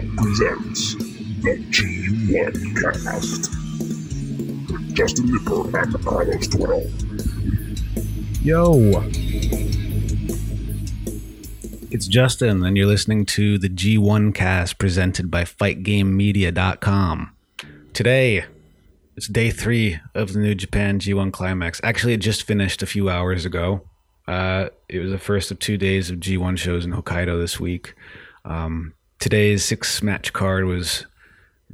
Game presents the G1 Cast with Justin Knipper and Carlos Toro. Yo. It's Justin, and you're listening to the G1 cast presented by FightGameMedia.com. Today, it's day three of the New Japan G1 Climax. Actually, it just finished a few hours ago. Uh, it was the first of two days of G1 shows in Hokkaido this week. Um, today's six match card was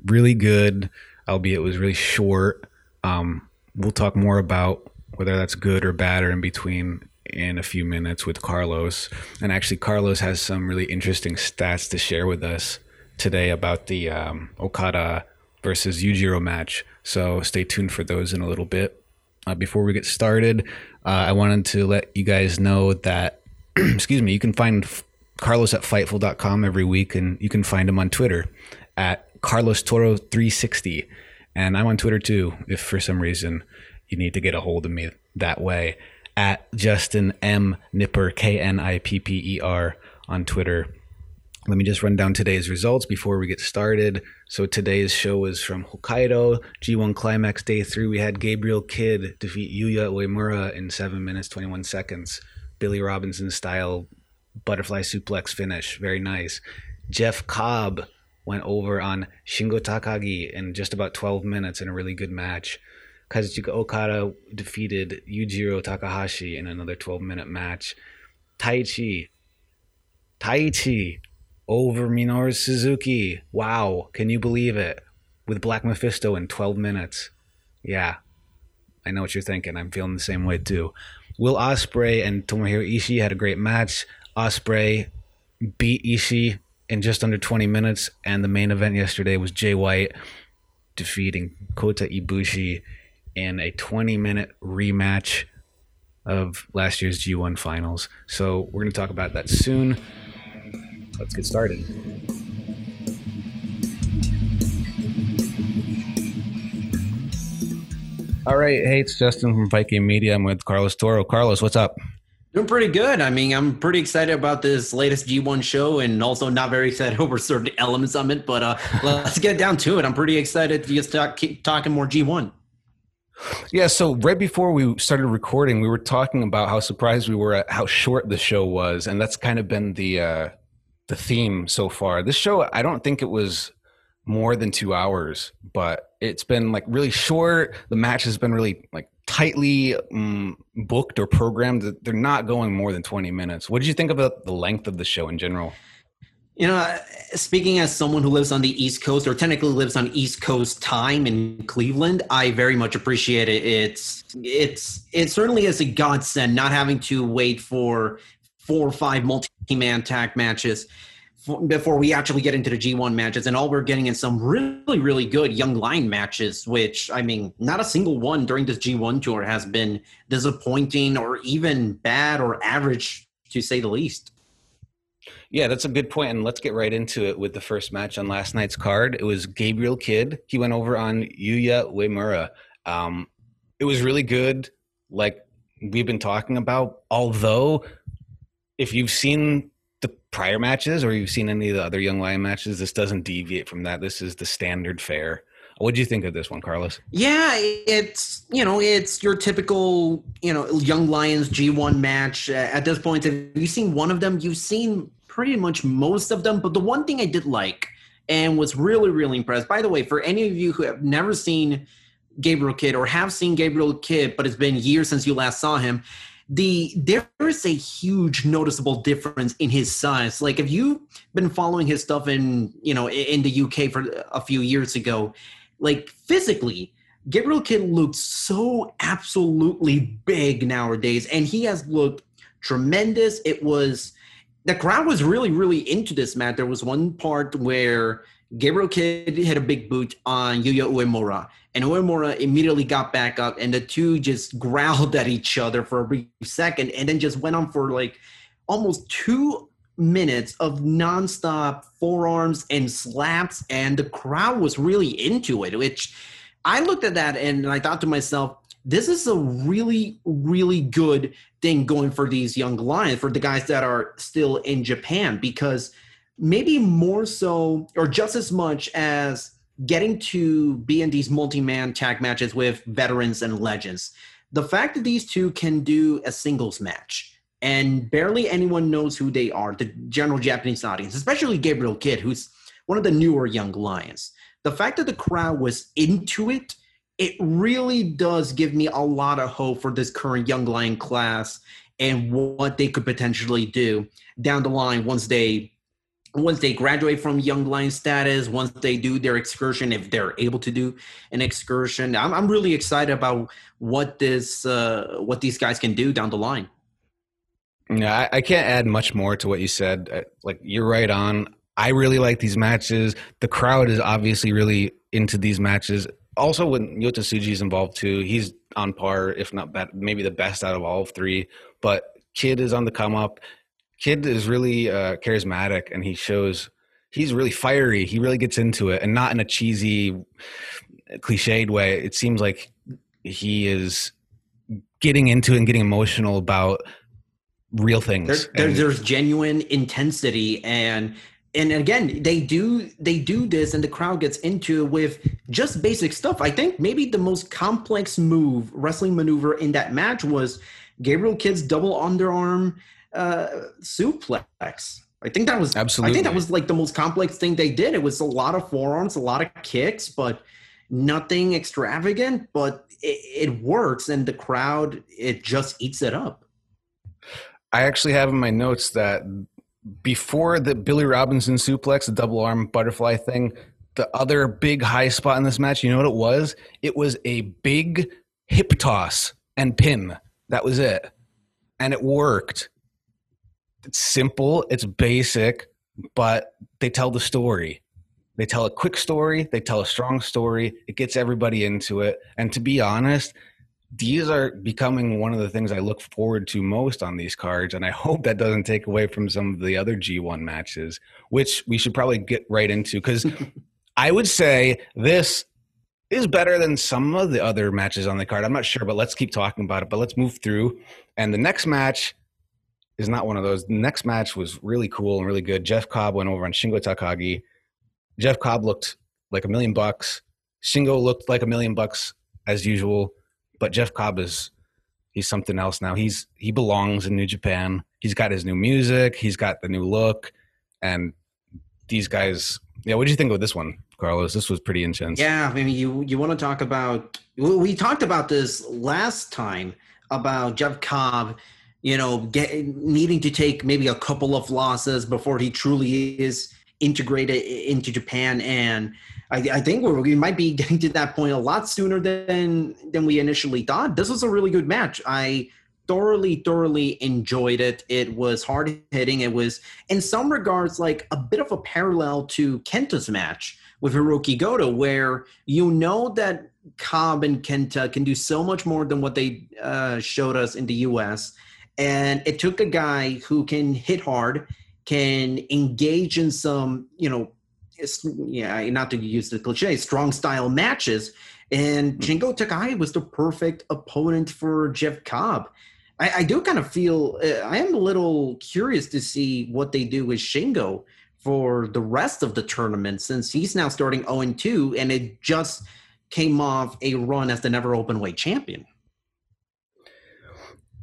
really good, albeit it was really short. Um, we'll talk more about whether that's good or bad or in between in a few minutes with Carlos. And actually, Carlos has some really interesting stats to share with us today about the um, Okada versus Yujiro match. So stay tuned for those in a little bit. Uh, before we get started, uh, I wanted to let you guys know that, excuse me, you can find Carlos at Fightful.com every week, and you can find him on Twitter at Carlos Toro 360. And I'm on Twitter too, if for some reason you need to get a hold of me that way. At Justin M. Knipper, K N I P P E R, on Twitter. Let me just run down today's results before we get started. So today's show was from Hokkaido, G1 Climax Day 3. We had Gabriel Kidd defeat Yuya Uemura in 7 minutes 21 seconds. Billy Robinson style butterfly suplex finish. Very nice. Jeff Cobb went over on Shingo Takagi in just about 12 minutes in a really good match. Kazuchika Okada defeated Yujiro Takahashi in another 12 minute match. Taichi, Taichi over Minoru Suzuki. Wow, can you believe it? With Black Mephisto in 12 minutes. Yeah, I know what you're thinking. I'm feeling the same way too. Will Ospreay and Tomohiro Ishii had a great match. Ospreay beat Ishii in just under 20 minutes, and the main event yesterday was Jay White defeating Kota Ibushi in a 20 minute rematch of last year's G1 finals. So we're going to talk about that soon. Let's get started. All right. Hey, it's Justin from Game Media. I'm with Carlos Toro. Carlos, what's up? Doing pretty good. I mean, I'm pretty excited about this latest G1 show and also not very excited over certain elements of it, but uh, let's get down to it. I'm pretty excited to just talk, keep talking more G1. Yeah, so right before we started recording, we were talking about how surprised we were at how short the show was, and that's kind of been the uh, the theme so far. This show, I don't think it was more than two hours, but it's been like really short. The match has been really like tightly um, booked or programmed. They're not going more than 20 minutes. What did you think about the length of the show in general? You know, speaking as someone who lives on the East Coast or technically lives on East Coast time in Cleveland, I very much appreciate it. It's it's it certainly is a godsend not having to wait for four or five multi-man tag matches before we actually get into the G1 matches, and all we're getting is some really, really good young lion matches, which I mean, not a single one during this G1 tour has been disappointing or even bad or average to say the least. Yeah, that's a good point, and let's get right into it with the first match on last night's card. It was Gabriel Kidd. He went over on Yuya Uemura. Um, it was really good, like we've been talking about. Although, if you've seen the prior matches or you've seen any of the other Young Lion matches, this doesn't deviate from that. This is the standard fare. What do you think of this one, Carlos? Yeah, it's you know it's your typical you know Young Lions G1 match. Uh, at this point, have you seen one of them? You've seen pretty much most of them. But the one thing I did like and was really really impressed. By the way, for any of you who have never seen Gabriel Kidd or have seen Gabriel Kidd, but it's been years since you last saw him, the there is a huge noticeable difference in his size. Like if you've been following his stuff in you know in the UK for a few years ago, like physically, Gabriel Kidd looks so absolutely big nowadays, and he has looked tremendous. It was the crowd was really, really into this match. There was one part where Gabriel Kidd hit a big boot on Yuya Uemura, and Uemura immediately got back up, and the two just growled at each other for a brief second, and then just went on for like almost two minutes of nonstop forearms and slaps, and the crowd was really into it. Which I looked at that and I thought to myself, this is a really, really good thing going for these young lions, for the guys that are still in Japan, because maybe more so, or just as much as getting to be in these multi-man tag matches with veterans and legends. The fact that these two can do a singles match and barely anyone knows who they are, the general Japanese audience, especially Gabriel Kidd, who's one of the newer young lions. The fact that the crowd was into it, it really does give me a lot of hope for this current young lion class and what they could potentially do down the line once they once they graduate from young lion status, once they do their excursion, if they're able to do an excursion, I'm, I'm really excited about what this uh, what these guys can do down the line. Yeah, I, I can't add much more to what you said. Uh, like you're right on. I really like these matches. The crowd is obviously really into these matches. Also, when Yota Tsuji is involved too, he's on par, if not better, maybe the best out of all three. But Kidd is on the come up. Kidd is really uh, charismatic, and he shows he's really fiery. He really gets into it, and not in a cheesy, cliched way. It seems like he is getting into it and getting emotional about real things. There, there, there's genuine intensity and and again they do they do this and the crowd gets into it with just basic stuff. I think maybe the most complex move wrestling maneuver in that match was gabriel kidd's double underarm uh, suplex. I think that was absolutely i think that was like the most complex thing they did. It was a lot of forearms a lot of kicks but nothing extravagant but it, it works and the crowd it just eats it up. I actually have in my notes that before the Billy Robinson suplex, the double arm butterfly thing, the other big high spot in this match, you know what it was? It was a big hip toss and pin. That was it. And it worked. It's simple, it's basic, but they tell the story. They tell a quick story, they tell a strong story, it gets everybody into it. And to be honest, these are becoming one of the things I look forward to most on these cards, and I hope that doesn't take away from some of the other G1 matches, which we should probably get right into because I would say this is better than some of the other matches on the card. I'm not sure, but let's keep talking about it. But let's move through. And the next match is not one of those. The next match was really cool and really good. Jeff Cobb went over on Shingo Takagi. Jeff Cobb looked like a million bucks. Shingo looked like a million bucks as usual but Jeff Cobb is he's something else now. He's he belongs in New Japan. He's got his new music. He's got the new look, and these guys. Yeah, what do you think of this one, Carlos? This was pretty intense. Yeah, I mean, you you want to talk about? We talked about this last time about Jeff Cobb. You know, get, needing to take maybe a couple of losses before he truly is integrated into Japan and I, I think we might be getting to that point a lot sooner than than we initially thought. This was a really good match. I thoroughly, thoroughly enjoyed it. It was hard hitting. It was, in some regards, like a bit of a parallel to Kenta's match with Hiroki Goto, where you know that Cobb and Kenta can do so much more than what they uh, showed us in the US. And it took a guy who can hit hard, can engage in some, you know, yeah, not to use the cliche, strong style matches. And mm Shingo Takagi was the perfect opponent for Jeff Cobb. I, I do kind of feel uh, I am a little curious to see what they do with Shingo for the rest of the tournament since he's now starting 0 2 and it just came off a run as the never open weight champion.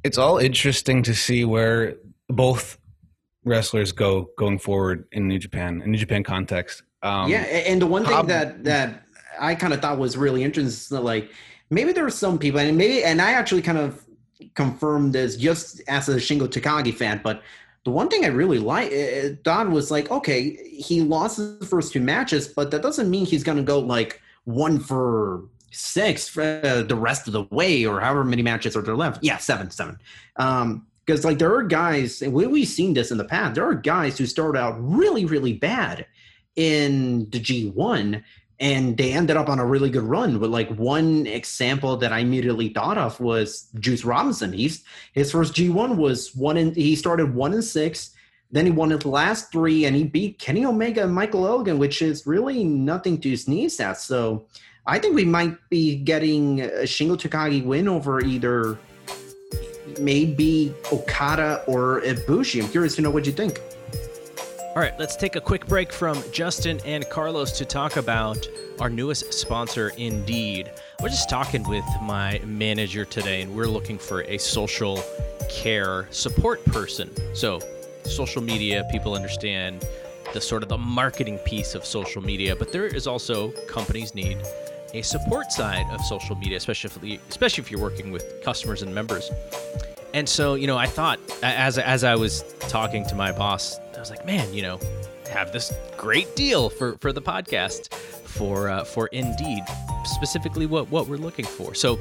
It's all interesting to see where both wrestlers go going forward in New Japan in New Japan context. Um, yeah, and the one thing that that I kind of thought was really interesting, is that like maybe there are some people, and maybe, and I actually kind of confirmed this just as a Shingo Takagi fan, but the one thing I really like, Don was like, okay, he lost the first two matches, but that doesn't mean he's going to go like one for six for uh, the rest of the way, or however many matches are there left. Yeah, seven, seven. Um, because like there are guys, and we, we've seen this in the past. There are guys who start out really, really bad in the G1 and they ended up on a really good run. But like one example that I immediately thought of was Juice Robinson. He's his first G1 was one in he started one and six. Then he won the last three and he beat Kenny Omega and Michael Elgin, which is really nothing to sneeze at. So I think we might be getting a Shingo Takagi win over either maybe Okada or Ibushi. I'm curious to know what you think. All right, let's take a quick break from Justin and Carlos to talk about our newest sponsor, Indeed. We're just talking with my manager today, and we're looking for a social care support person. So, social media, people understand the sort of the marketing piece of social media, but there is also companies need a support side of social media, especially if, especially if you're working with customers and members. And so, you know, I thought as as I was talking to my boss, I was like, man, you know, have this great deal for for the podcast for uh, for Indeed, specifically what what we're looking for. So,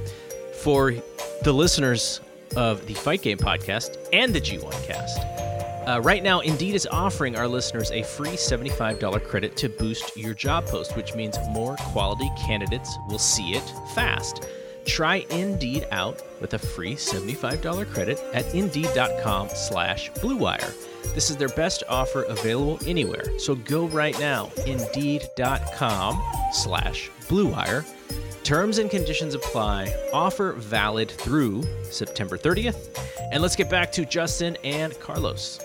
for the listeners of the Fight Game podcast and the G1 cast. Uh, right now, Indeed is offering our listeners a free $75 credit to boost your job post, which means more quality candidates will see it fast. Try Indeed out with a free $75 credit at Indeed.com slash BlueWire. This is their best offer available anywhere, so go right now, Indeed.com slash BlueWire. Terms and conditions apply. Offer valid through September 30th. And let's get back to Justin and Carlos.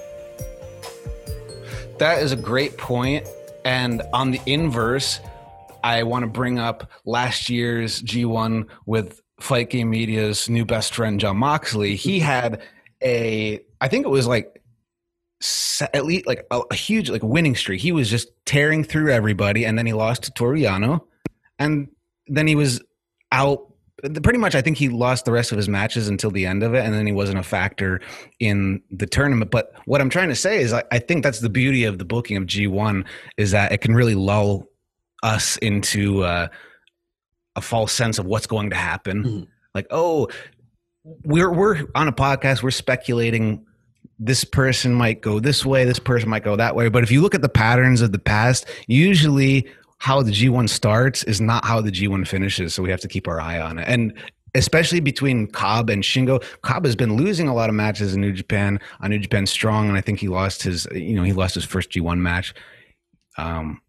That is a great point. And on the inverse, I want to bring up last year's G1 with Fight Game Media's new best friend, Jon Moxley. He mm-hmm. had a, I think it was like at least like a, a, huge like winning streak. He was just tearing through everybody, and then he lost to Toru Yano, and then he was out. Pretty much, I think he lost the rest of his matches until the end of it, and then he wasn't a factor in the tournament. But what I'm trying to say is, I, I think that's the beauty of the booking of G1 is that it can really lull us into uh, a false sense of what's going to happen. Mm-hmm. Like, oh, we're we're on a podcast, we're speculating this person might go this way, this person might go that way. But if you look at the patterns of the past, usually how the G1 starts is not how the G1 finishes. So we have to keep our eye on it. And especially between Cobb and Shingo, Cobb has been losing a lot of matches in New Japan on New Japan Strong, and I think he lost his, you know, he lost his first G1 match. Um,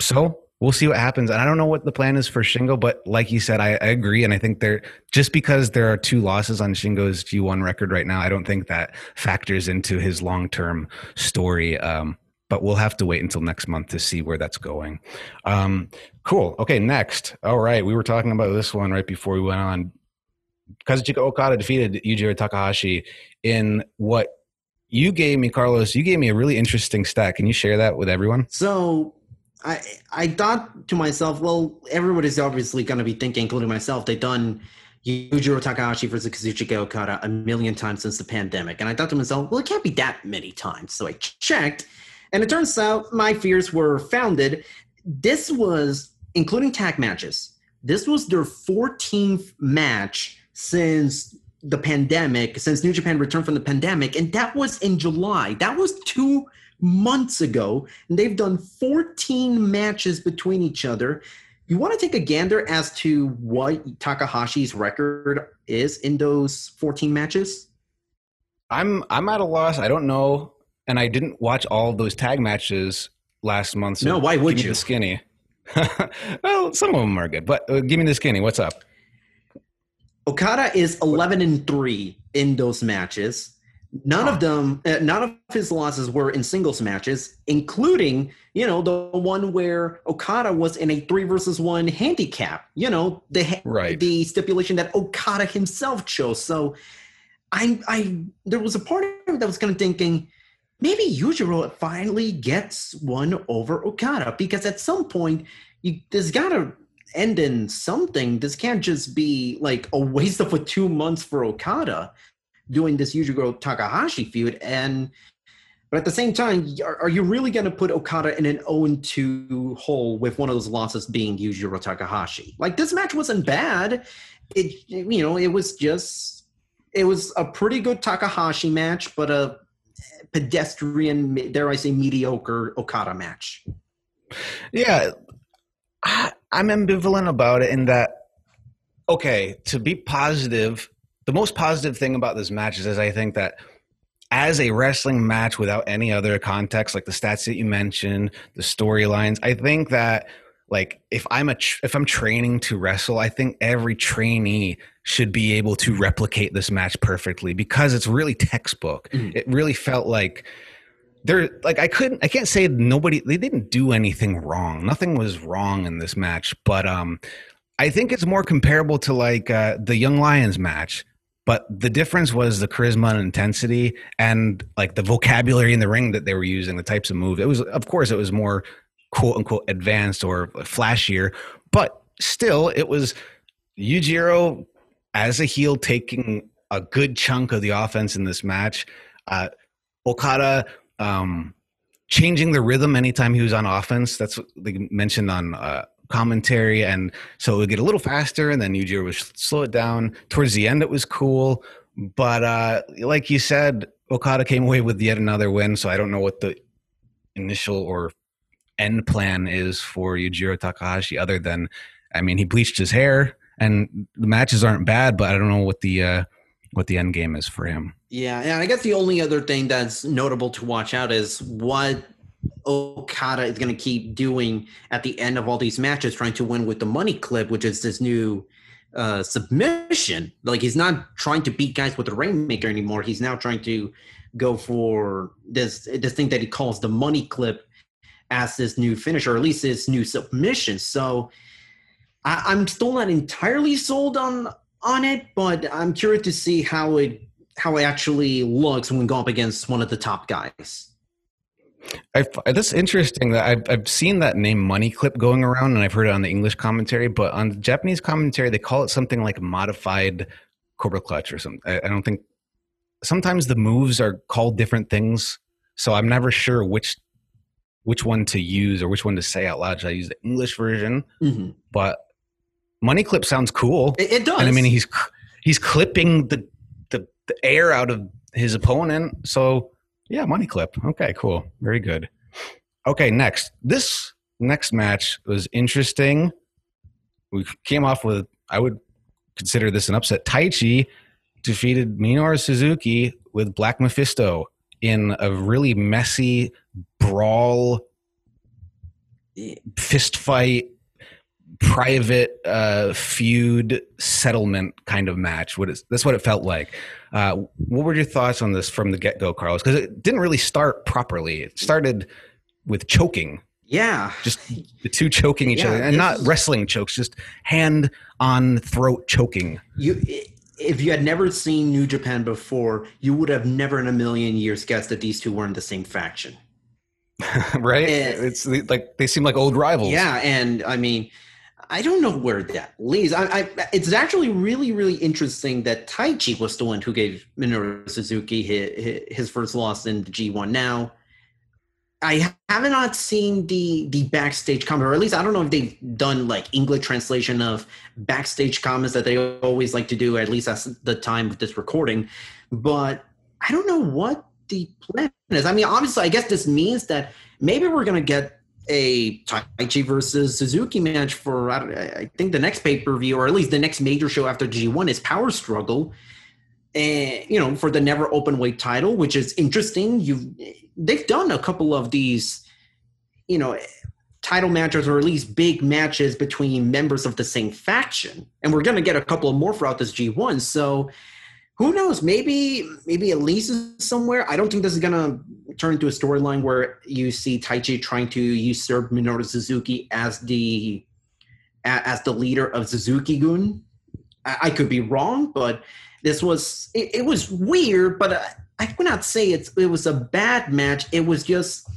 so we'll see what happens. And I don't know what the plan is for Shingo, but like you said, I, I agree. And I think there, just because there are two losses on Shingo's G1 record right now, I don't think that factors into his long term story. Um, but we'll have to wait until next month to see where that's going. Um, cool. Okay, next. All right, we were talking about this one right before we went on. Kazuchika Okada defeated Yujiro Takahashi in what you gave me, Carlos. You gave me a really interesting stat. Can you share that with everyone? So I I thought to myself, well, everybody's obviously going to be thinking, including myself, they've done Yujiro Takahashi versus Kazuchika Okada a million times since the pandemic, and I thought to myself, well, it can't be that many times. So I checked, and it turns out my fears were founded. This was, including tag matches, this was their 14th match since the pandemic, since New Japan returned from the pandemic, and that was in July. That was two months ago, and they've done 14 matches between each other. You want to take a gander as to what Takahashi's record is in those 14 matches? I'm I'm at a loss. I don't know, and I didn't watch all those tag matches last month. So no, why would you? The skinny. well, some of them are good, but uh, give me the skinny. What's up? Okada is 11 and 3 in those matches. None of them, uh, none of his losses were in singles matches, including, you know, the one where Okada was in a three versus one handicap. You know, the right. the stipulation that Okada himself chose. So, I, I, there was a part of me that was kind of thinking, maybe Yujiro finally gets one over Okada because at some point, you, there's got to end in something. This can't just be like a waste of a two months for Okada doing this Yujiro Takahashi feud. And But at the same time, are, are you really going to put Okada in an 0-2 hole with one of those losses being Yujiro Takahashi? Like this match wasn't bad. It you know it was just it was a pretty good Takahashi match, but a pedestrian, dare I say, mediocre Okada match. Yeah, I, I'm ambivalent about it in that. Okay, to be positive, the most positive thing about this match is, is I think that as a wrestling match without any other context, like the stats that you mentioned, the storylines, I think that like if I'm a tr- if I'm training to wrestle, I think every trainee should be able to replicate this match perfectly because it's really textbook. Mm. It really felt like there like I couldn't I can't say nobody they didn't do anything wrong. Nothing was wrong in this match, but um I think it's more comparable to like uh, the Young Lions match but the difference was the charisma and intensity and like the vocabulary in the ring that they were using, the types of moves. It was, of course, it was more quote unquote advanced or flashier, but still, it was Yujiro as a heel taking a good chunk of the offense in this match. Uh, Okada um, changing the rhythm anytime he was on offense. That's what they mentioned on uh, commentary, and so it would get a little faster, and then Yujiro would slow it down. Towards the end, it was cool, but uh, like you said, Okada came away with yet another win. So I don't know what the initial or end plan is for Yujiro Takahashi, other than, I mean, he bleached his hair, and the matches aren't bad, but I don't know what the uh, what the end game is for him. Yeah, and I guess the only other thing that's notable to watch out is what Okada is going to keep doing at the end of all these matches, trying to win with the money clip, which is this new uh, submission. Like he's not trying to beat guys with the rainmaker anymore. He's now trying to go for this this thing that he calls the money clip as this new finisher, or at least this new submission. So I, I'm still not entirely sold on on it, but I'm curious to see how it how it actually looks when we go up against one of the top guys. I, that's interesting that I've, I've seen that name money clip going around and I've heard it on the English commentary, but on the Japanese commentary, they call it something like modified cobra clutch or something. I, I don't think sometimes the moves are called different things. So I'm never sure which which one to use or which one to say out loud. Should I use the English version? Mm-hmm. But money clip sounds cool. It, it does. And I mean, he's he's clipping the, the the air out of his opponent. So yeah, money clip. Okay, cool. Very good. Okay, next. This next match was interesting. We came off with, I would consider this an upset. Taichi defeated Minoru Suzuki with Black Mephisto in a really messy brawl, fist fight, private uh, feud settlement kind of match. What is that's what it felt like. Uh, what were your thoughts on this from the get go, Carlos? Because it didn't really start properly. It started with choking. Yeah. Just the two choking each yeah, other and not wrestling chokes, just hand on throat choking. You if you had never seen New Japan before, you would have never in a million years guessed that these two were in the same faction. right? And, it's like they seem like old rivals. Yeah, and I mean, I don't know where that leads. I, I, it's actually really, really interesting that Taichi was the one who gave Minoru Suzuki his, his first loss in the G1. Now, I have not seen the the backstage comment, or at least I don't know if they've done like English translation of backstage comments that they always like to do, at least at the time of this recording. But I don't know what the plan is. I mean, obviously, I guess this means that maybe we're going to get a Taichi versus Suzuki match for I, think the next pay per view or at least the next major show after G1 is Power Struggle, and you know for the never open weight title, which is interesting. You they've done a couple of these, you know, title matches or at least big matches between members of the same faction, and we're gonna get a couple more throughout this G1. So who knows? Maybe maybe Elise is somewhere. I don't think this is gonna turn into a storyline where you see Taichi trying to usurp Minoru Suzuki as the as the leader of Suzuki Gun. I, could be wrong, but this was it, it was weird. But I, I would not say it's it was a bad match. It was just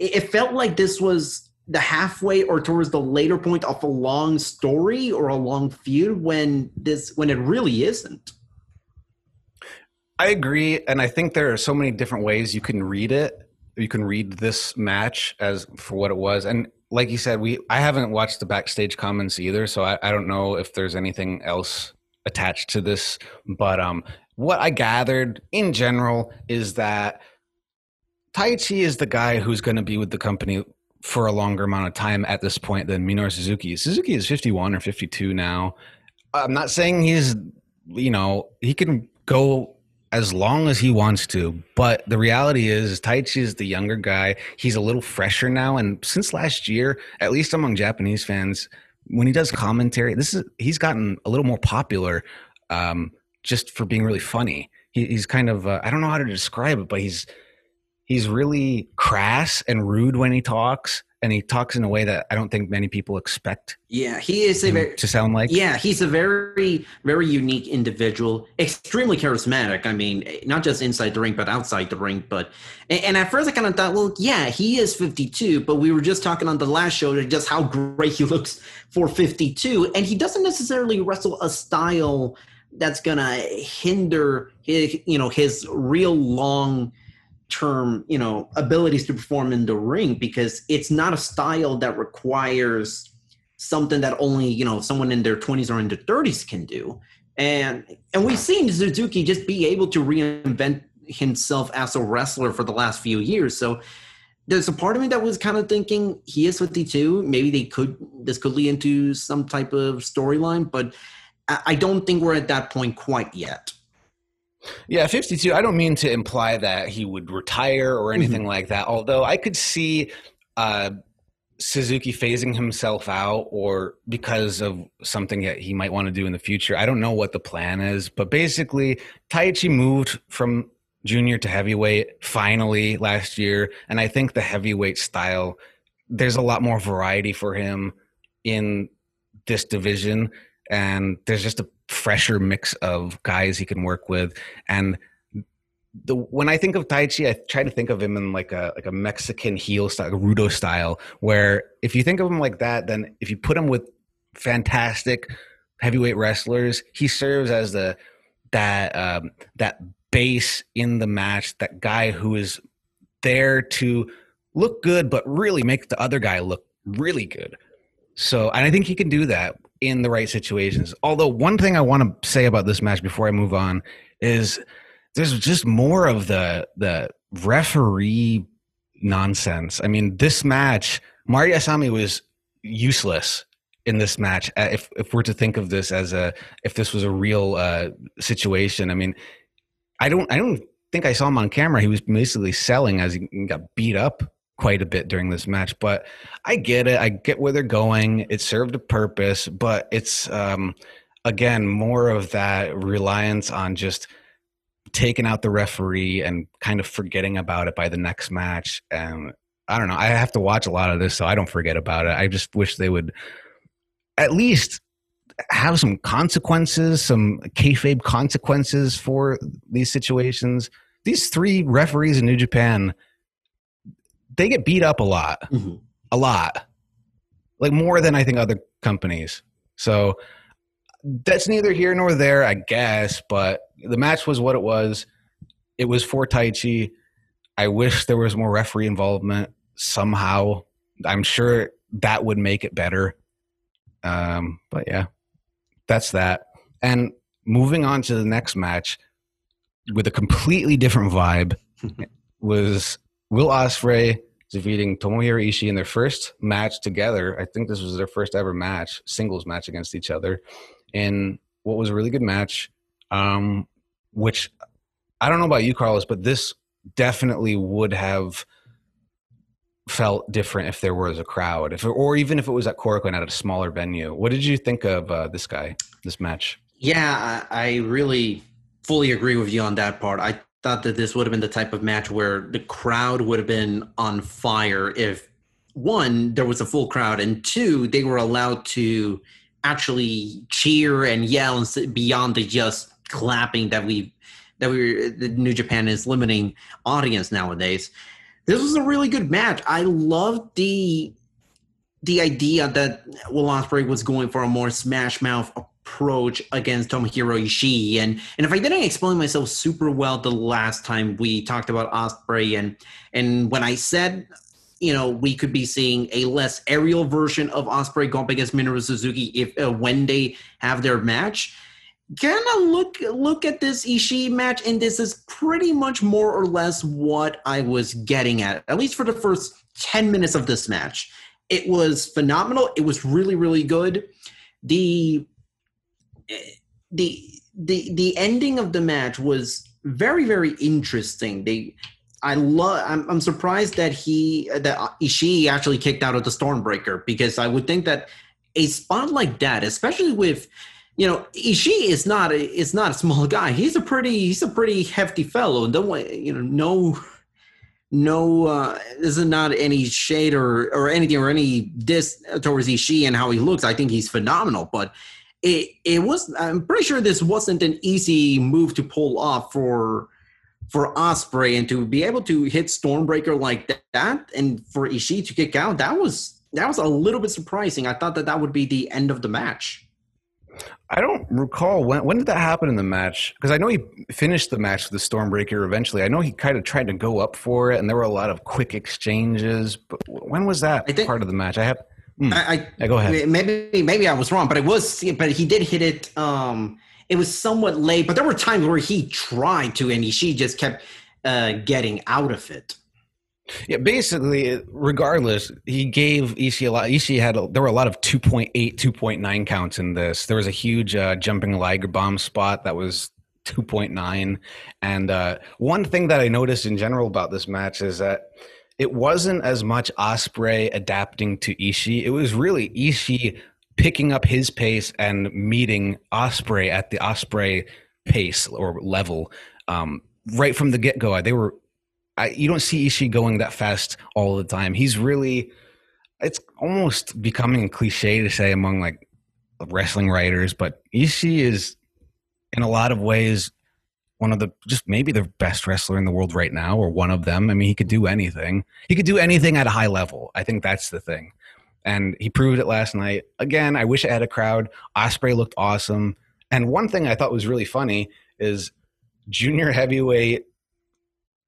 it, it felt like this was the halfway or towards the later point of a long story or a long feud when this when it really isn't. I agree, and I think there are so many different ways you can read it. You can read this match as for what it was, and like you said, we I haven't watched the backstage comments either, so I, I don't know if there's anything else attached to this. But um, what I gathered in general is that Taichi is the guy who's going to be with the company for a longer amount of time at this point than Minoru Suzuki. Suzuki is 51 or 52 now. I'm not saying he's, you know, he can go as long as he wants to, but the reality is, Taichi is the younger guy. He's a little fresher now, and since last year, at least among Japanese fans, when he does commentary, this is he's gotten a little more popular, um, just for being really funny. He, he's kind of uh, I don't know how to describe it, but he's he's really crass and rude when he talks and he talks in a way that I don't think many people expect. Yeah, he is a very to sound like. Yeah, he's a very very unique individual, extremely charismatic. I mean, not just inside the ring but outside the ring. But and at first I kind of thought, well, yeah, he is 52, but we were just talking on the last show just how great he looks for 52, and he doesn't necessarily wrestle a style that's gonna hinder his, you know, his real long term, you know, abilities to perform in the ring because it's not a style that requires something that only, you know, someone in their 20s or in their 30s can do. And and we've seen Suzuki just be able to reinvent himself as a wrestler for the last few years. So there's a part of me that was kind of thinking he is 52. Maybe they could this could lead into some type of storyline, but I don't think we're at that point quite yet. Yeah, 52. I don't mean to imply that he would retire or anything mm-hmm. like that, although I could see uh, Suzuki phasing himself out or because of something that he might want to do in the future. I don't know what the plan is, but basically, Taichi moved from junior to heavyweight finally last year. And I think the heavyweight style, there's a lot more variety for him in this division. And there's just a fresher mix of guys he can work with. And the when I think of Taichi, I try to think of him in like a like a Mexican heel style, like Rudo style, where if you think of him like that, then if you put him with fantastic heavyweight wrestlers, he serves as the that um, that base in the match, that guy who is there to look good, but really make the other guy look really good. So, and I think he can do that in the right situations. Although one thing I want to say about this match before I move on is there's just more of the the referee nonsense. I mean, this match, Marty Asami was useless in this match. Uh, if if we're to think of this as a if this was a real uh, situation, I mean, I don't I don't think I saw him on camera. He was basically selling as he got beat up quite a bit during this match. But I get it. I get where they're going. It served a purpose, but it's um, again more of that reliance on just taking out the referee and kind of forgetting about it by the next match. And I don't know. I have to watch a lot of this, so I don't forget about it. I just wish they would at least have some consequences, some kayfabe consequences for these situations. These three referees in New Japan they get beat up a lot, mm-hmm. a lot, like more than I think other companies. So that's neither here nor there, I guess. But the match was what it was. It was for Taichi. I wish there was more referee involvement somehow. I'm sure that would make it better. Um, but yeah, that's that. And moving on to the next match with a completely different vibe was Will Ospreay defeating Tomohiro Ishii in their first match together. I think this was their first ever match, singles match against each other, in what was a really good match. Um, which I don't know about you, Carlos, but this definitely would have felt different if there was a crowd, if or even if it was at Korakuen at a smaller venue. What did you think of uh, this guy, this match? Yeah, I, I really fully agree with you on that part. I thought that this would have been the type of match where the crowd would have been on fire if one there was a full crowd and two they were allowed to actually cheer and yell and beyond the just clapping that we that we the New Japan is limiting audience nowadays. This was a really good match. I loved the the idea that Will Ospreay was going for a more smash mouth approach against Tomohiro Ishii. And and if I didn't explain myself super well the last time we talked about Ospreay, and and when I said you know we could be seeing a less aerial version of Ospreay going up against Minoru Suzuki if uh, when they have their match. Kind of look look at this Ishii match, and this is pretty much more or less what I was getting at, at least for the first ten minutes of this match. It was phenomenal. It was really really good. The the the the ending of the match was very very interesting. They I love. I'm, I'm surprised that he that Ishii actually kicked out of the Stormbreaker because I would think that a spot like that, especially with you know Ishii is not a, is not a small guy. He's a pretty he's a pretty hefty fellow. And don't you know no no uh, this is not any shade or or anything or any diss towards Ishii and how he looks. I think he's phenomenal, but it it was. I'm pretty sure this wasn't an easy move to pull off for for Ospreay and to be able to hit Stormbreaker like that, and for Ishii to kick out, that was that was a little bit surprising. I thought that that would be the end of the match. I don't recall when when did that happen in the match because I know he finished the match with the Stormbreaker eventually. I know he kind of tried to go up for it, and there were a lot of quick exchanges. But when was that think, part of the match? I have. Hmm. I, I go ahead. Maybe maybe I was wrong, but it was. But he did hit it. Um, it was somewhat late, but there were times where he tried to, and she just kept uh, getting out of it. Yeah, basically, regardless, he gave Ishii a lot. Ishii had a, there were a lot of 2.8, 2.9 counts in this. There was a huge uh, jumping Liger bomb spot that was 2.9. And uh, one thing that I noticed in general about this match is that it wasn't as much Ospreay adapting to Ishii. It was really Ishii picking up his pace and meeting Ospreay at the Ospreay pace or level um, right from the get go. They were, I, you don't see Ishii going that fast all the time. He's really, it's almost becoming a cliche to say among like wrestling writers, but Ishii is in a lot of ways one of the just maybe the best wrestler in the world right now or one of them. I mean, he could do anything. He could do anything at a high level. I think that's the thing and he proved it last night. Again, I wish I had a crowd. Ospreay looked awesome. And one thing I thought was really funny is junior heavyweight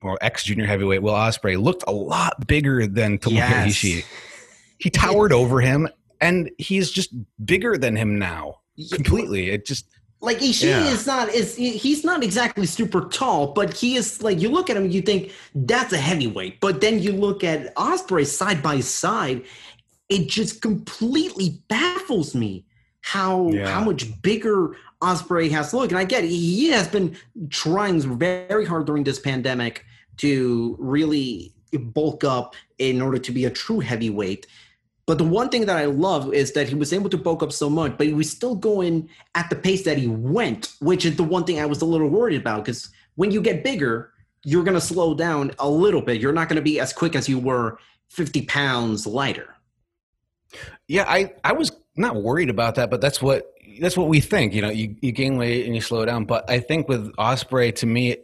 or ex junior heavyweight Will Ospreay looked a lot bigger than Tomohiro yes. Ishii. He towered over him, and he's just bigger than him now. Completely. It just like Ishii yeah. is not is he's not exactly super tall, but he is like you look at him, you think that's a heavyweight. But then you look at Ospreay side by side, it just completely baffles me how yeah. how much bigger Ospreay has to look. And I get it, he has been trying very hard during this pandemic to really bulk up in order to be a true heavyweight. But the one thing that I love is that he was able to bulk up so much, but he was still going at the pace that he went, which is the one thing I was a little worried about. Because when you get bigger, you're going to slow down a little bit. You're not going to be as quick as you were 50 pounds lighter. Yeah, I, I was not worried about that, but that's what that's what we think. You know, you, you gain weight and you slow down. But I think with Ospreay, to me,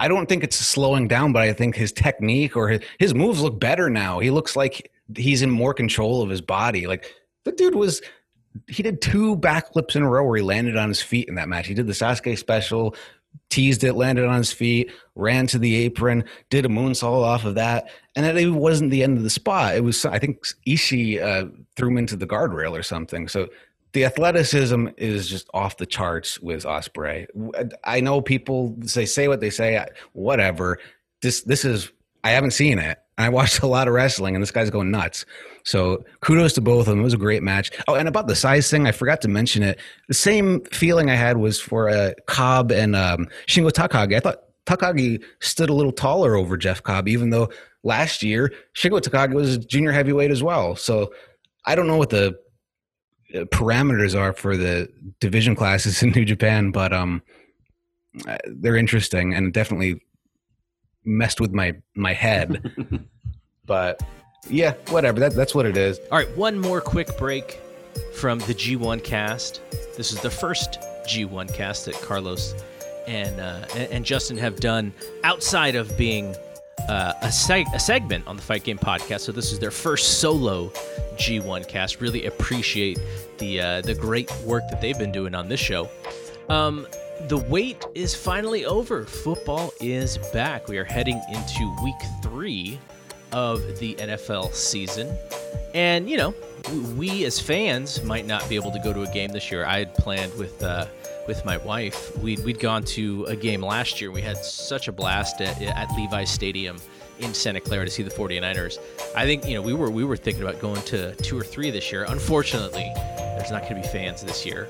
I don't think it's slowing down, but I think his technique or his, his moves look better now. He looks like he's in more control of his body. Like the dude was he did two backflips in a row where he landed on his feet in that match. He did the Sasuke special, teased it, landed on his feet, ran to the apron, did a moonsault off of that, and it wasn't the end of the spot. It was, I think, Ishii uh, threw him into the guardrail or something. So the athleticism is just off the charts with Ospreay. I know people say say what they say, whatever. This this is I haven't seen it. I watched a lot of wrestling, and this guy's going nuts. So kudos to both of them. It was a great match. Oh, and about the size thing, I forgot to mention it. The same feeling I had was for uh, Cobb and um, Shingo Takagi. I thought Takagi stood a little taller over Jeff Cobb, even though last year Shingo Takagi was a junior heavyweight as well. So I don't know what the uh, parameters are for the division classes in New Japan, but um, uh, they're interesting and definitely messed with my my head. but yeah, whatever. That, that's what it is. All right, one more quick break from the G1 cast. This is the first G1 cast that Carlos and uh, and Justin have done outside of being uh, a, seg- a segment on the Fight Game podcast. So this is their first solo G1 Cast. Really appreciate the uh, the great work that they've been doing on this show. Um, the wait is finally over. Football is back. We are heading into week three of the NFL season. And, you know, we as fans might not be able to go to a game this year. I had planned with uh, with my wife. We'd, we'd gone to a game last year. We had such a blast at, at Levi's Stadium in Santa Clara to see the 49ers. I think, you know, we were we were thinking about going to two or three this year. Unfortunately, there's not going to be fans this year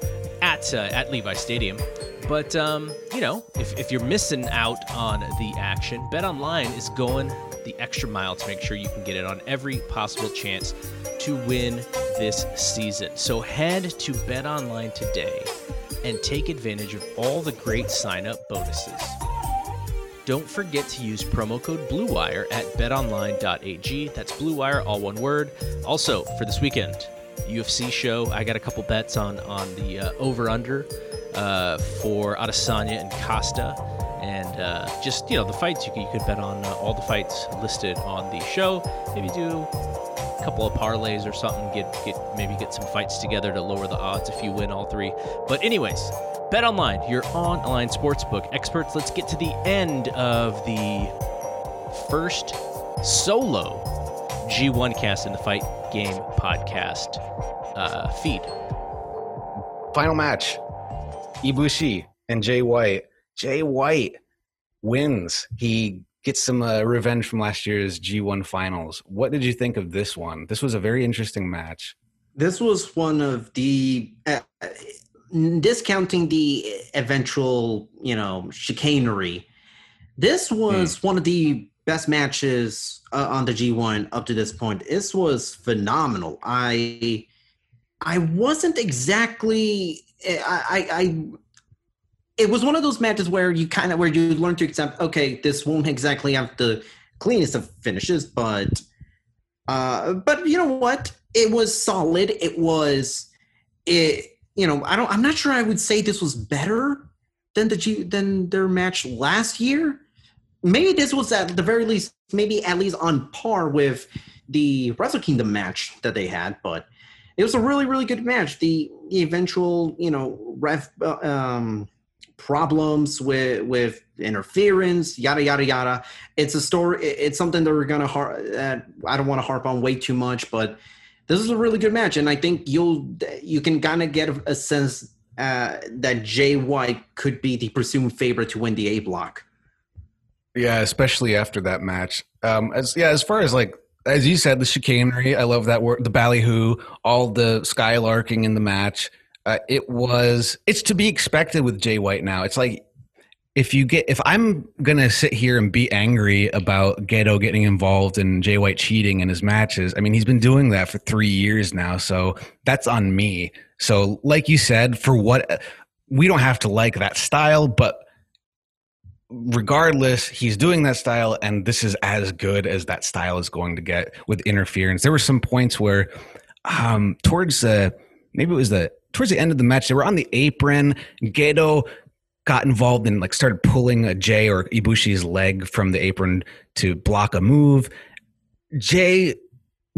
at uh, at Levi Stadium. But um, you know, if, if you're missing out on the action, Bet Online is going the extra mile to make sure you can get it on every possible chance to win this season. So head to Bet Online today and take advantage of all the great sign-up bonuses. Don't forget to use promo code BLUEWIRE at betonline.ag. That's BLUEWIRE, all one word. Also, for this weekend, UFC show, I got a couple bets on on the uh, over under uh, for Adesanya and Costa, and uh, just you know the fights you could, you could bet on uh, all the fights listed on the show. Maybe do a couple of parlays or something. Get get maybe get some fights together to lower the odds if you win all three. But anyways, Bet Online, your online sportsbook experts. Let's get to the end of the first solo G1 cast in the Fight Game podcast uh, feed. Final match Ibushi and Jay White. Jay White wins. He gets some uh, revenge from last year's G1 finals. What did you think of this one? This was a very interesting match. This was one of the uh, discounting the eventual, you know, chicanery. This was hmm. one of the best matches uh, on the G1 up to this point. This was phenomenal. I I wasn't exactly I, I, I it was one of those matches where you kind of where you learn to accept okay this won't exactly have the cleanest of finishes but uh but you know what it was solid it was it you know i don't i'm not sure i would say this was better than the G, than their match last year maybe this was at the very least maybe at least on par with the wrestle kingdom match that they had but it was a really really good match. The, eventual you know ref uh, um, problems with with interference, yada yada yada. It's a story. It's something that we're gonna. Har- uh, I don't want to harp on way too much, but this is a really good match, and I think you'll you can kind of get a, sense uh, that Jay White could be the presumed favorite to win the A block. Yeah, especially after that match. Um, as yeah, as far as like as you said, the chicanery. I love that word. The ballyhoo, all the skylarking in the match. Uh, it was. It's to be expected with Jay White now. It's like if you get if I'm gonna sit here and be angry about Gedo getting involved in Jay White cheating in his matches, I mean he's been doing that for three years now, so that's on me. So, like you said, for what we don't have to like that style, but regardless, he's doing that style, and this is as good as that style is going to get with interference. There were some points where, um, towards the maybe it was the towards the end of the match, they were on the apron. Gedo got involved and like started pulling a Jay or Ibushi's leg from the apron to block a move. Jay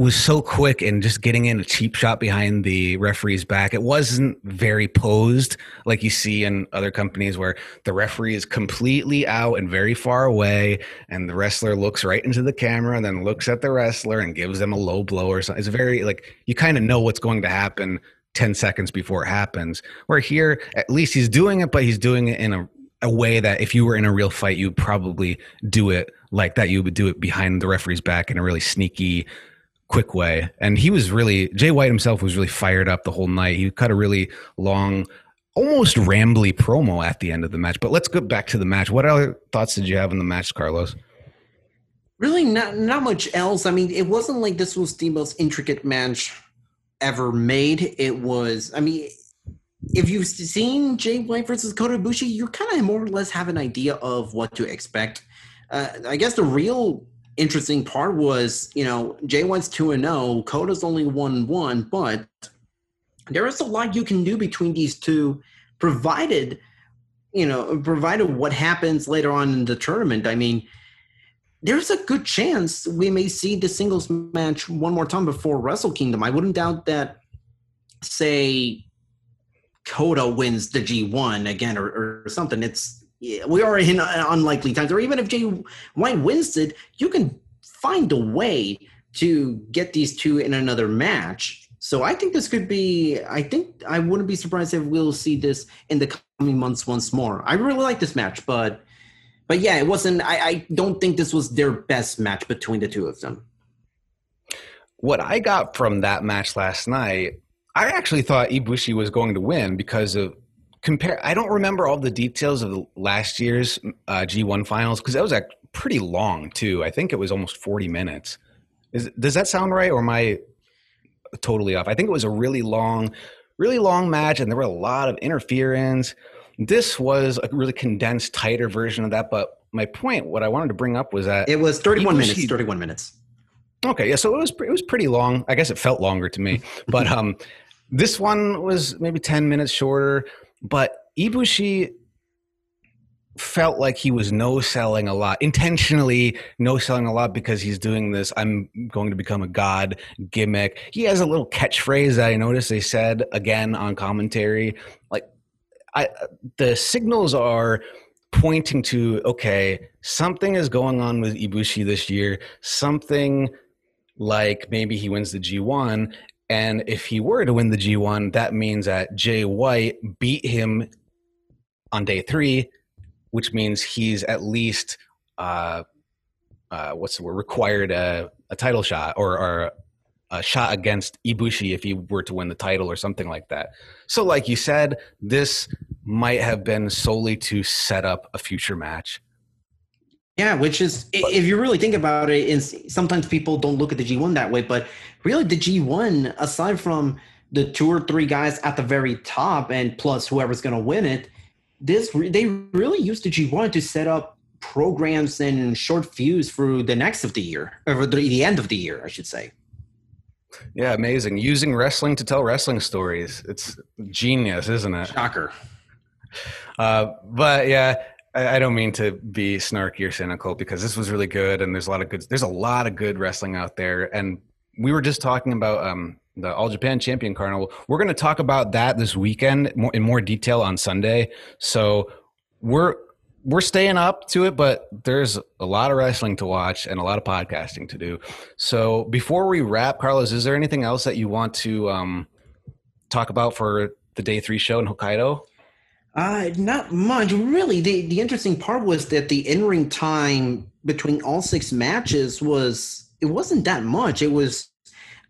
was so quick and just getting in a cheap shot behind the referee's back. It wasn't very posed like you see in other companies where the referee is completely out and very far away, and the wrestler looks right into the camera and then looks at the wrestler and gives them a low blow or something. It's very like you kind of know what's going to happen 10 seconds before it happens. Where here, at least he's doing it, but he's doing it in a, a way that if you were in a real fight, you'd probably do it like that. You would do it behind the referee's back in a really sneaky, quick way. And he was really Jay White himself was really fired up the whole night. He cut a really long, almost rambly promo at the end of the match. But let's get back to the match. What other thoughts did you have in the match, Carlos? Really, not not much else. I mean, it wasn't like this was the most intricate match ever made. It was. I mean, if you've seen Jay White versus Kota Ibushi, you kind of more or less have an idea of what to expect. Uh, I guess the real interesting part was, you know, Jay White's 2 and 0, Kota's only 1 1, but there is a lot you can do between these two, provided, you know, provided what happens later on in the tournament. I mean, there's a good chance we may see the singles match one more time before Wrestle Kingdom. I wouldn't doubt that, say, Kota wins the G1 again or, or something. It's we are in unlikely times. Or even if Jay White wins it, you can find a way to get these two in another match. So I think this could be. I think I wouldn't be surprised if we'll see this in the coming months once more. I really like this match, but but yeah, it wasn't. I, I don't think this was their best match between the two of them. What I got from that match last night, I actually thought Ibushi was going to win because of compare. I don't remember all the details of last year's uh, G1 finals because that was like pretty long too. I think it was almost forty minutes. Is, does that sound right, or am I totally off? I think it was a really long, really long match, and there were a lot of interference. This was a really condensed, tighter version of that. But my point, what I wanted to bring up was that it was thirty-one minutes. Thirty-one minutes. Okay, yeah, so it was it was pretty long. I guess it felt longer to me, but um, this one was maybe ten minutes shorter. But Ibushi felt like he was no selling a lot, intentionally no selling a lot because he's doing this I'm going to become a god gimmick. He has a little catchphrase that I noticed they said again on commentary. Like I the signals are pointing to okay, something is going on with Ibushi this year. Something like maybe he wins the G1 and if he were to win the G1, that means that Jay White beat him on day three, which means he's at least uh, uh, what's the word required a, a title shot or, or a shot against Ibushi if he were to win the title or something like that. So, like you said, this might have been solely to set up a future match. Yeah, which is if you really think about it, is sometimes people don't look at the G1 that way, but really the G1, aside from the two or three guys at the very top and plus whoever's going to win it, this they really used the G1 to set up programs and short fuse for the next of the year or the, the end of the year, I should say. Yeah, amazing. Using wrestling to tell wrestling stories. It's genius, isn't it? Shocker. Uh, but yeah, I, don't mean to be snarky or cynical because this was really good, and there's a lot of good. There's a lot of good wrestling out there, and we were just talking about um, the All Japan Champion Carnival. We're going to talk about that this weekend in more detail on Sunday. So we're we're staying up to it, but there's a lot of wrestling to watch and a lot of podcasting to do. So before we wrap, Carlos, is there anything else that you want to um, talk about for the day three show in Hokkaido? Uh, not much, really. The the interesting part was that the in ring time between all six matches was it wasn't that much. It was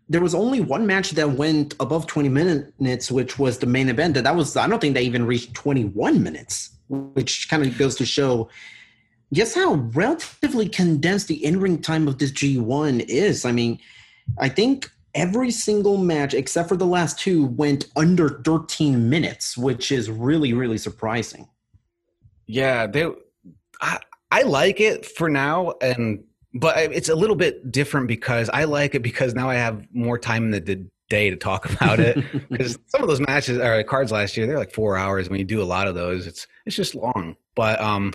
there was only one match that went above 20 minutes, which was the main event. That was I don't think they even reached 21 minutes, which kind of goes to show just how relatively condensed the in ring time of this G1 is. I mean, I think every single match except for the last two went under 13 minutes, which is really really surprising. Yeah, they I, I like it for now and but it's a little bit different because I like it because now I have more time in the day to talk about it because some of those matches or cards last year they're like 4 hours when you do a lot of those it's it's just long. But um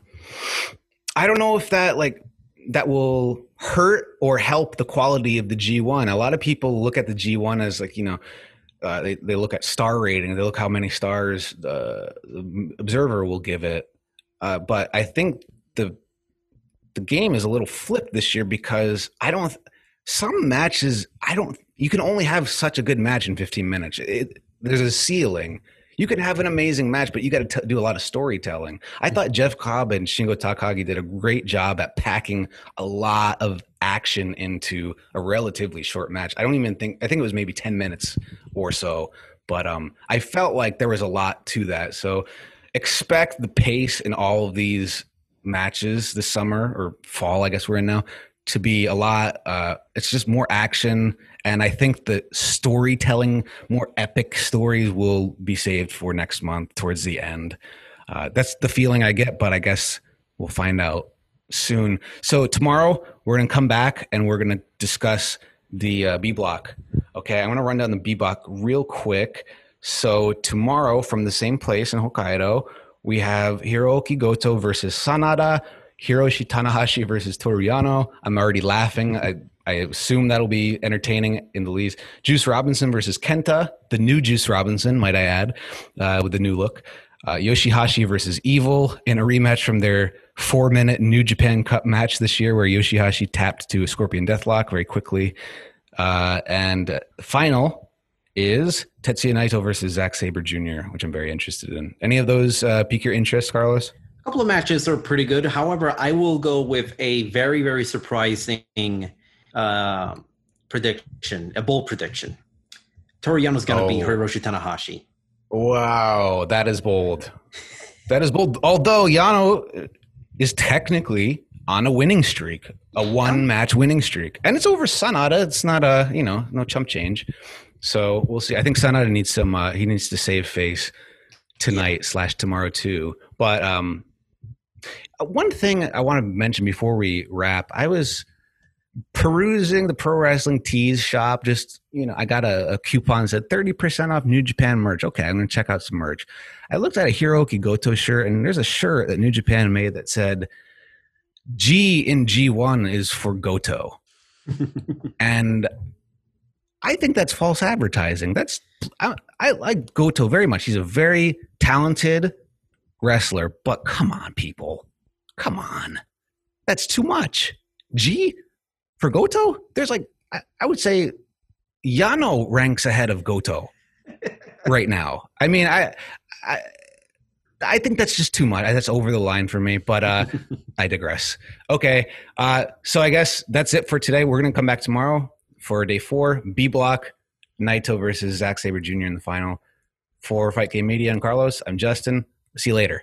I don't know if that like that will hurt or help the quality of the G1. A lot of people look at the G1 as like, you know, uh, they, they look at star rating, they look how many stars the, the observer will give it. Uh, but I think the the game is a little flipped this year because I don't some matches I don't you can only have such a good match in 15 minutes. It, there's a ceiling you can have an amazing match, but you got to do a lot of storytelling. I thought Jeff Cobb and Shingo Takagi did a great job at packing a lot of action into a relatively short match. I don't even think I think it was maybe 10 minutes or so, but um I felt like there was a lot to that. So expect the pace in all of these matches this summer or fall, I guess we're in now, to be a lot uh it's just more action and I think the storytelling, more epic stories, will be saved for next month towards the end. Uh, that's the feeling I get, but I guess we'll find out soon. So tomorrow we're gonna come back and we're gonna discuss the uh, B block. Okay, I'm gonna run down the B block real quick. So tomorrow, from the same place in Hokkaido, we have Hirooki Goto versus Sanada, Hiroshi Tanahashi versus Toru Yano. I'm already laughing. I, I assume that'll be entertaining in the least. Juice Robinson versus Kenta, the new Juice Robinson, might I add, uh, with the new look. Uh, Yoshihashi versus Evil in a rematch from their four minute New Japan Cup match this year, where Yoshihashi tapped to a Scorpion Deathlock very quickly. Uh, and final is Tetsuya Naito versus Zack Sabre Jr., which I'm very interested in. Any of those uh, pique your interest, Carlos? A couple of matches are pretty good. However, I will go with a very, very surprising uh, prediction, a bold prediction. Toru Yano's going to oh. beat Hiroshi Tanahashi. Wow, that is bold. That is bold. Although Yano is technically on a winning streak, a one match winning streak. And it's over Sanada. It's not a, you know, no chump change. So we'll see. I think Sanada needs some, uh, he needs to save face tonight slash tomorrow too. But um, one thing I want to mention before we wrap, I was perusing the pro wrestling tees shop. Just, you know, I got a, a coupon that said 30% off New Japan merch. Okay, I'm to check out some merch. I looked at a Hirooki Goto shirt, and there's a shirt that New Japan made that said, G in G1 is for Goto. and I think that's false advertising. That's I, I like Goto very much. He's a very talented wrestler, but come on, people, come on, that's too much. G for Goto, there's like I, I would say Yano ranks ahead of Goto right now. I mean, I, I I think that's just too much. That's over the line for me, but uh, I digress. Okay. Uh, so I guess that's it for today. We're going to come back tomorrow for day four B block, Naito versus Zack Sabre Jr. in the final. For Fight Game Media and Carlos, I'm Justin. See you later.